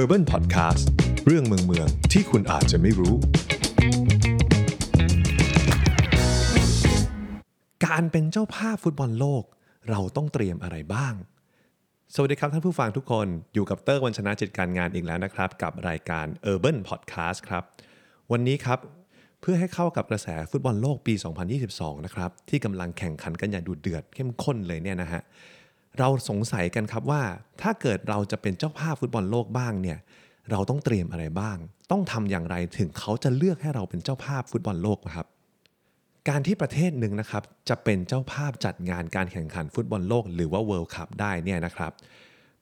Urban Podcast เรื่องเมืองเมืองที่คุณอาจจะไม่รู้ การเป็นเจ้าภาพฟุตบอลโลก เราต้องเตรียมอะไรบ้าง สวัสดีครับท่านผู้ฟังทุกคนอยู่กับเตอร์วันชนะจิตการงานอีกแล้วนะครับ กับรายการ Urban Podcast ครับ วันนี้ครับเพื่อให้เข้ากับกระแสฟุตบอลโลกปี 2022 นะครับที่กำลังแข่งขันกันอย่างดุเดือดเข้มข้นเลยเนี่ยนะฮะ เราสงสัยกันครับว่า ถ้าเกิดเราจะเป็นเจ้าภาพฟุตบอลโลกบ้างเนี่ยเราต้องเตรียมอะไรบ้าง ต้องทำอย่างไรถึงเขาจะเลือกให้เราเป็นเจ้าภาพฟุตบอลโลกนะครับ การที่ประเทศหนึ่งนะครับ จะเป็นเจ้าภาพจัดงานการแข่งขันฟุตบอลโลก หรือว่า World Cup ได้เนี่ยนะครับ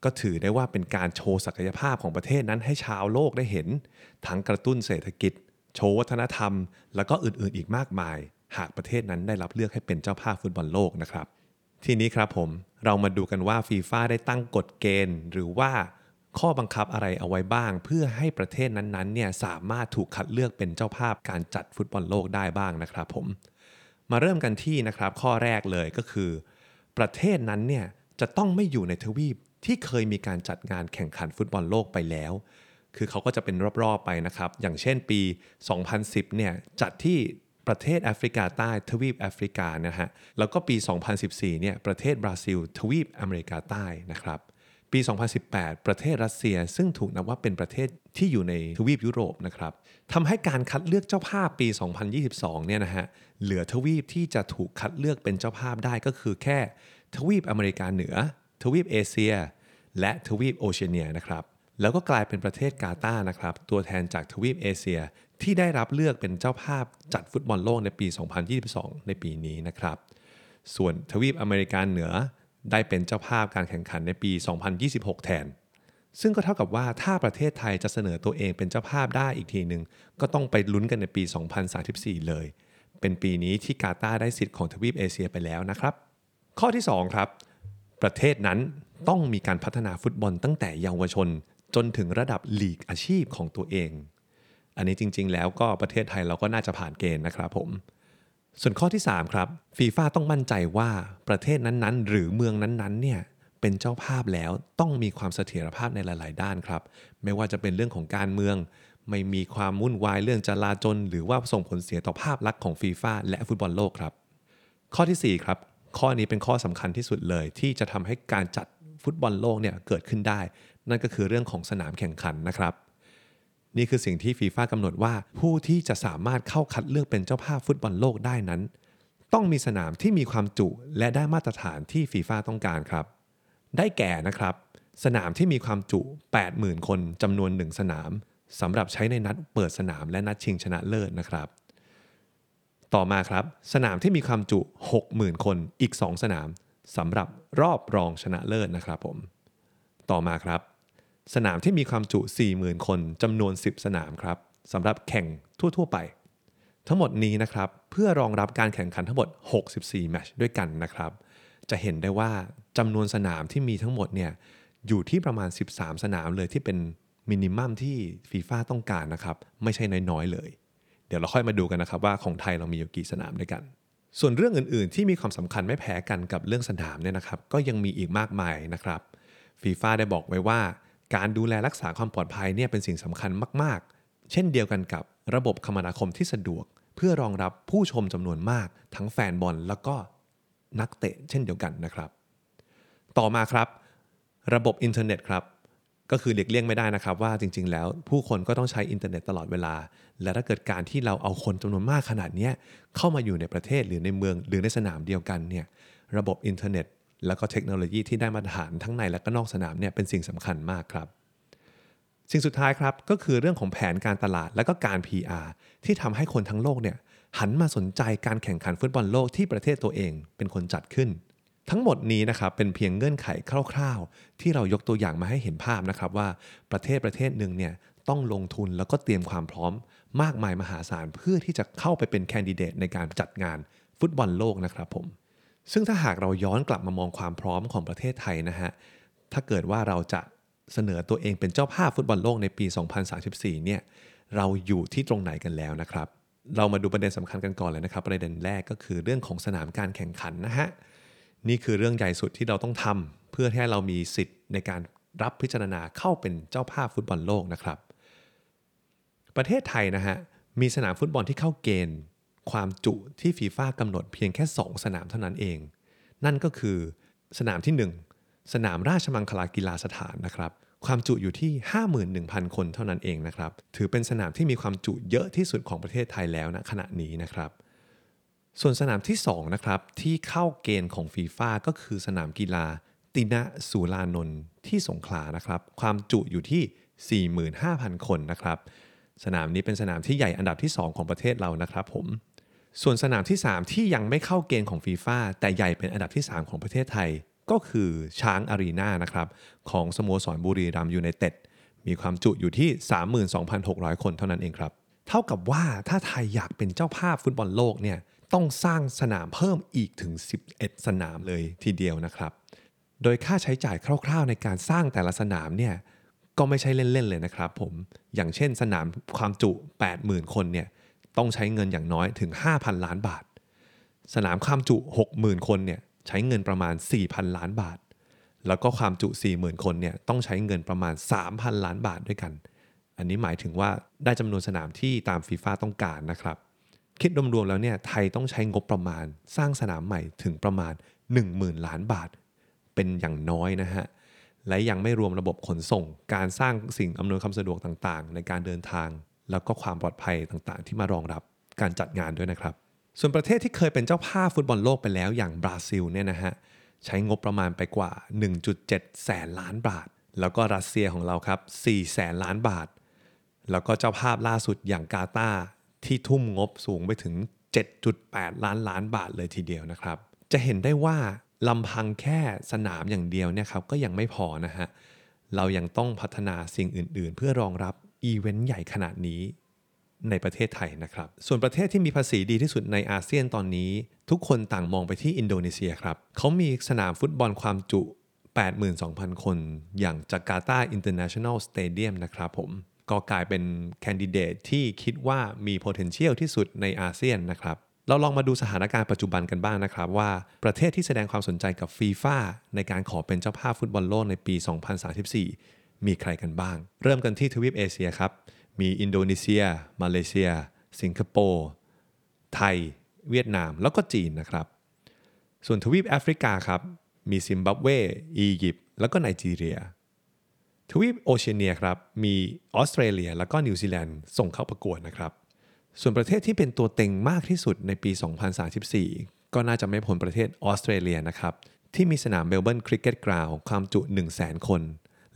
ก็ถือได้ว่าเป็นการโชว์ศักยภาพของประเทศนั้นให้ชาวโลกได้เห็น ทั้งกระตุ้นเศรษฐกิจ โชว์วัฒนธรรม แล้วก็อื่นๆอีกมากมาย หากประเทศนั้นได้รับเลือกให้เป็นเจ้าภาพฟุตบอลโลกนะครับ ทีนี้ครับผมเรามาดูกันว่าฟีฟ่าได้ตั้งกฎเกณฑ์ หรือว่าข้อบังคับอะไรเอาไว้บ้าง เพื่อให้ประเทศนั้นๆเนี่ยสามารถถูกคัดเลือกเป็นเจ้าภาพการจัดฟุตบอลโลกได้บ้างนะครับผมมาเริ่มกันที่นะครับข้อแรกเลยก็คือ ประเทศนั้นเนี่ยจะต้องไม่อยู่ในทวีปที่เคยมีการจัดงานแข่งขันฟุตบอลโลกไปแล้ว คือเขาก็จะเป็นรอบๆไปนะครับ อย่างเช่นปี 2010 เนี่ยจัดที่ ประเทศแอฟริกาใต้ทวีปแอฟริกานะฮะแล้วก็ปี 2014เนี่ยประเทศบราซิล ทวีปอเมริกาใต้นะครับปี 2018 ประเทศรัสเซียซึ่งถูกนับว่าเป็นประเทศที่อยู่ในทวีปยุโรปนะครับทำให้การคัดเลือกเจ้าภาพปี 2022 เนี่ยนะฮะ เหลือทวีปที่จะถูกคัดเลือกเป็นเจ้าภาพได้ก็คือแค่ ทวีปอเมริกาเหนือ ทวีปเอเชีย และทวีปโอเชียเนียนะครับ แล้วก็กลายเป็นประเทศกาตาร์นะครับ ตัวแทนจากทวีปเอเชีย ที่ได้รับเลือกเป็นเจ้าภาพจัดฟุตบอลโลกในปี 2022 ในปีนี้นะครับ ส่วนทวีปอเมริกาเหนือได้เป็นเจ้าภาพการแข่งขันในปี 2026 แทน ซึ่งก็เท่ากับว่าถ้าประเทศไทยจะเสนอตัวเองเป็นเจ้าภาพได้อีกทีหนึ่งก็ต้องไปลุ้นกันในปี 2034 เลย เป็นปีนี้ที่กาตาร์ได้สิทธิ์ของทวีปเอเชียไปแล้วนะครับ ข้อที่ 2 ครับ ประเทศนั้นต้องมีการพัฒนาฟุตบอลตั้งแต่เยาวชน จนถึงระดับลีกอาชีพของตัวเอง อันนี้จริง ๆ แล้วก็ประเทศไทยเราก็น่าจะผ่านเกณฑ์นะครับผม ส่วนข้อที่ 3 ครับฟีฟ่าต้องมั่นใจว่าประเทศนั้นๆ หรือเมืองนั้นๆเนี่ยเป็นเจ้าภาพแล้วต้องมีความเสถียรภาพในหลาย ๆ ด้านครับ ไม่ว่าจะเป็นเรื่องของการเมือง ไม่มีความวุ่นวายเรื่องจลาจลหรือว่าส่งผลเสียต่อภาพลักษณ์ของฟีฟ่าและฟุตบอลโลกครับ ข้อทีสี่4 ครับ ข้อนี้เป็นข้อสำคัญที่สุดเลย ที่จะทำให้การจัดฟุตบอลโลกเนี่ยเกิดขึ้นได้ นั่นก็คือเรื่องของสนามแข่งขันนะครับ นี่คือสิ่งที่ฟีฟ่ากำหนดว่าผู้ที่จะสามารถเข้าคัดเลือกเป็นเจ้าภาพฟุตบอลโลกได้นั้น ต้องมีสนามที่มีความจุและได้มาตรฐานที่ฟีฟ่าต้องการครับ ได้แก่นะครับ สนามที่มีความจุ 80,000 คนจำนวน 1 สนามสำหรับใช้ในนัดเปิดสนามและนัดชิงชนะเลิศนะครับ ต่อมาครับ สนามที่มีความจุ 60,000 คนอีก 2 สนามสำหรับรอบรองชนะเลิศนะครับผม ต่อมาครับ สนามที่มีความจุ 40,000 คนจำนวน 10 สนามครับสำหรับแข่งทั่ว ๆ ไป ทั้งหมดนี้นะครับเพื่อรองรับการแข่งขันทั้งหมด 64 แมตช์ด้วยกันนะครับ จะเห็นได้ว่าจำนวนสนามที่มีทั้งหมดเนี่ยอยู่ที่ประมาณ 13 สนามเลยที่เป็นมินิมัมที่ฟีฟ่าต้องการนะครับ ไม่ใช่น้อยๆเลย เดี๋ยวเราค่อยมาดูกันนะครับว่าของไทยเรามีอยู่กี่สนามด้วยกัน ส่วนเรื่องอื่นๆ ที่มีความสำคัญไม่แพ้กันกับเรื่องสนามเนี่ยนะครับ ก็ยังมีอีกมากมายนะครับฟีฟ่าได้บอกไว้ว่า การดูแลรักษาความปลอดภัยเนี่ยเป็นสิ่งสำคัญมาก ๆ เช่นเดียวกันกับระบบคมนาคมที่สะดวก เพื่อรองรับผู้ชมจำนวนมาก ทั้งแฟนบอลแล้วก็นักเตะเช่นเดียวกันนะครับ ต่อมาครับ ระบบอินเทอร์เน็ตครับก็คือหลีกเลี่ยงไม่ได้นะครับว่าจริง ๆ แล้วผู้คนก็ต้องใช้อินเทอร์เน็ตตลอดเวลา และถ้าเกิดการที่เราเอาคนจำนวนมากขนาดนี้เข้ามาอยู่ในประเทศหรือในเมืองหรือในสนามเดียวกันเนี่ยระบบอินเทอร์เน็ต แล้วก็เทคโนโลยีที่ได้มาตรฐานทั้งในและก็นอกสนามเนี่ยเป็นสิ่งสำคัญมากครับ สิ่งสุดท้ายครับก็คือเรื่องของแผนการตลาดและก็การ PR ที่ทำให้คนทั้งโลกเนี่ยหันมาสนใจการแข่งขันฟุตบอลโลกที่ประเทศตัวเองเป็นคนจัดขึ้น ทั้งหมดนี้นะครับเป็นเพียงเงื่อนไขคร่าวๆ ที่เรายกตัวอย่างมาให้เห็นภาพนะครับว่าประเทศประเทศหนึ่งเนี่ยต้องลงทุนแล้วก็เตรียมความพร้อม มากมายมหาศาลเพื่อที่จะเข้าไปเป็นแคนดิเดตในการจัดงานฟุตบอลโลกนะครับผม ซึ่งถ้าหากเราย้อนกลับมามองความพร้อมของประเทศไทยนะฮะ ถ้าเกิดว่าเราจะเสนอตัวเองเป็นเจ้าภาพฟุตบอลโลกในปี 2034 เนี่ย เราอยู่ที่ตรงไหนกันแล้วนะครับ เรามาดูประเด็นสำคัญกันก่อนเลยนะครับ ประเด็นแรกก็คือเรื่องของสนามการแข่งขันนะฮะ นี่คือเรื่องใหญ่สุดที่เราต้องทำเพื่อให้เรามีสิทธิ์ในการรับพิจารณาเข้าเป็นเจ้าภาพฟุตบอลโลกนะครับ ประเทศไทยนะฮะ มีสนามฟุตบอลที่เข้าเกณฑ์ ความจุที่ฟีฟ่ากำหนดเพียงแค่ 2 สนามเท่านั้นเอง นั่นก็คือสนามที่ 1 สนามราชมังคลากีฬาสถานนะครับ ความจุอยู่ที่ 51,000 คนเท่านั้นเองนะครับ ถือเป็นสนามที่มีความจุเยอะที่สุดของประเทศไทยแล้วณขณะนี้นะครับ ส่วนสนามที่2นะครับที่เข้าเกณฑ์ของฟีฟ่าก็คือสนามกีฬาติณสูลานนท์ที่สงขลานะครับ ความจุอยู่ที่ 45,000 คนนะครับ สนามนี้เป็นสนามที่ใหญ่อันดับที่ 2 ของประเทศเรานะครับผม ส่วนสนามที่ 3 ที่ยังไม่เข้าเกณฑ์ของฟีฟ่าแต่ใหญ่เป็นอันดับที่ 3 ของประเทศไทย ก็คือช้างอารีนานะครับ ของสโมสรบุรีรัมย์ยูไนเต็ดมีความจุอยู่ที่ 32,600 คนเท่านั้นเองครับ เท่ากับว่าถ้าไทยอยากเป็นเจ้าภาพฟุตบอลโลกเนี่ยต้องสร้างสนามเพิ่มอีกถึง 11 สนามเลยทีเดียวนะครับ โดยค่าใช้จ่ายคร่าวๆ ในการสร้างแต่ละสนามเนี่ยก็ไม่ใช่เล่นๆเลยนะครับผม อย่างเช่นสนามความจุ 80,000 คนเนี่ย ต้องใช้เงินอย่างน้อยถึง 5,000 ล้านบาท สนามความจุ 60,000 คนเนี่ยใช้เงินประมาณ 4,000 ล้านบาท แล้วก็ความจุ 40,000 คนเนี่ยต้องใช้เงินประมาณ 3,000 ล้านบาทด้วยกัน อันนี้หมายถึงว่าได้จำนวนสนามที่ตามฟีฟ่าต้องการนะครับ คิดรวมๆแล้วเนี่ยไทยต้องใช้งบประมาณ สร้างสนามใหม่ถึงประมาณ 10,000 ล้านบาท เป็นอย่างน้อยนะฮะและยังไม่รวมระบบขนส่ง การสร้างสิ่งอำนวยความสะดวกต่างๆ ในการเดินทาง แล้วก็ความปลอดภัยต่างๆ ที่มารองรับการจัดงานด้วยนะครับ ส่วนประเทศที่เคยเป็นเจ้าภาพฟุตบอลโลกไปแล้วอย่างบราซิลเนี่ยนะฮะใช้งบประมาณไปกว่า 1.7 แสนล้านบาท แล้วก็รัสเซียของเราครับ4แสนล้านบาท แล้วก็เจ้าภาพล่าสุดอย่างกาตาที่ทุ่มงบสูงไปถึง 7.8 ล้านล้านบาทเลยทีเดียวนะครับ จะเห็นได้ว่าลำพังแค่สนามอย่างเดียวเนี่ยครับก็ยังไม่พอนะฮะ เรายังต้องพัฒนาสิ่งอื่นๆ เพื่อรองรับ อีเวนต์ใหญ่ขนาดนี้ในประเทศไทยนะครับ ส่วนประเทศที่มีภาษีดีที่สุดในอาเซียนตอนนี้ ทุกคนต่างมองไปที่อินโดนีเซียครับ เขามีสนามฟุตบอลความจุ 82,000 คน อย่างจาการ์ตา International Stadium นะครับผม ก็กลายเป็นแคนดิเดตที่คิดว่ามี potential ที่สุดในอาเซียนนะครับ เราลองมาดูสถานการณ์ปัจจุบันกันบ้างนะครับ ว่าประเทศที่แสดงความสนใจกับฟีฟ่าในการขอเป็นเจ้าภาพฟุตบอลโลกในปี 2034 มีใครกันบ้าง เริ่มกันที่ทวีปเอเชียครับ มีอินโดนีเซีย มาเลเซีย สิงคโปร์ ไทย เวียดนาม แล้วก็จีนนะครับ ส่วนทวีปแอฟริกาครับ มีซิมบับเว อียิปต์ แล้วก็ไนจีเรีย ทวีปโอเชียเนียครับ มีออสเตรเลีย แล้วก็นิวซีแลนด์ส่งเข้าประกวดนะครับ ส่วนประเทศที่เป็นตัวเต็งมากที่สุดในปี 2034 ก็น่าจะไม่พ้นประเทศออสเตรเลียนะครับ ที่มีสนามเมลเบิร์น Cricket Ground ความจุ 1 0 0 0 0 0 คน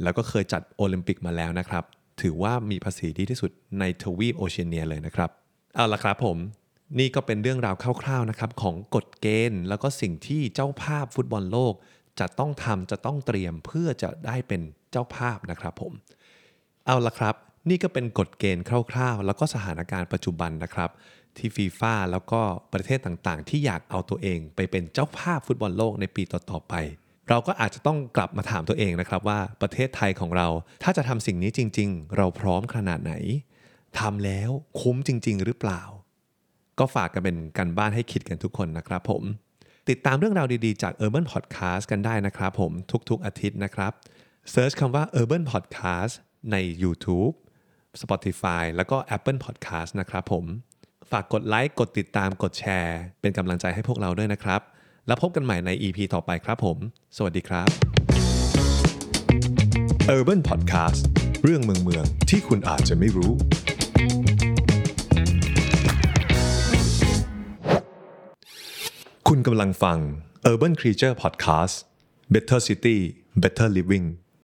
แล้วก็เคยจัดโอลิมปิกมาแล้วนะครับ ถือว่ามีภาษีดีที่สุดในทวีปโอเชียเนียเลยนะครับ เอาละครับผม นี่ก็เป็นเรื่องราวคร่าวๆนะครับของกฎเกณฑ์ แล้วก็สิ่งที่เจ้าภาพฟุตบอลโลก จะต้องทำจะต้องเตรียมเพื่อจะได้เป็นเจ้าภาพนะครับผม เอาละครับ นี่ก็เป็นกฎเกณฑ์คร่าวๆ แล้วก็สถานการณ์ปัจจุบันนะครับที่ฟีฟ่าแล้วก็ประเทศต่างๆ ที่อยากเอาตัวเองไปเป็นเจ้าภาพฟุตบอลโลกในปีต่อๆไป เราก็อาจจะต้องกลับมาถามตัวเองนะครับว่าประเทศไทยของเรา ถ้าจะทำสิ่งนี้จริง ๆ เราพร้อมขนาดไหนทำแล้วคุ้มจริง ๆ หรือเปล่า ก็ฝากกันเป็นกันบ้านให้คิดกันทุกคนนะครับผม ติดตามเรื่องราวดีๆ จาก Urban Podcast กันได้นะครับผมทุกๆอาทิตย์นะครับเซิร์ชคำว่า Urban Podcast ใน YouTube Spotify แล้วก็ Apple Podcast นะครับผม ฝากกดไลค์ กดติดตาม กดแชร์ เป็นกำลังใจให้พวกเราด้วยนะครับ แล้วพบกันใหม่ใน EP ต่อไปครับผม สวัสดีครับ Urban Podcast เรื่องเมืองเมืองที่คุณอาจจะไม่รู้ คุณกำลังฟัง Urban Creature Podcast Better City Better Living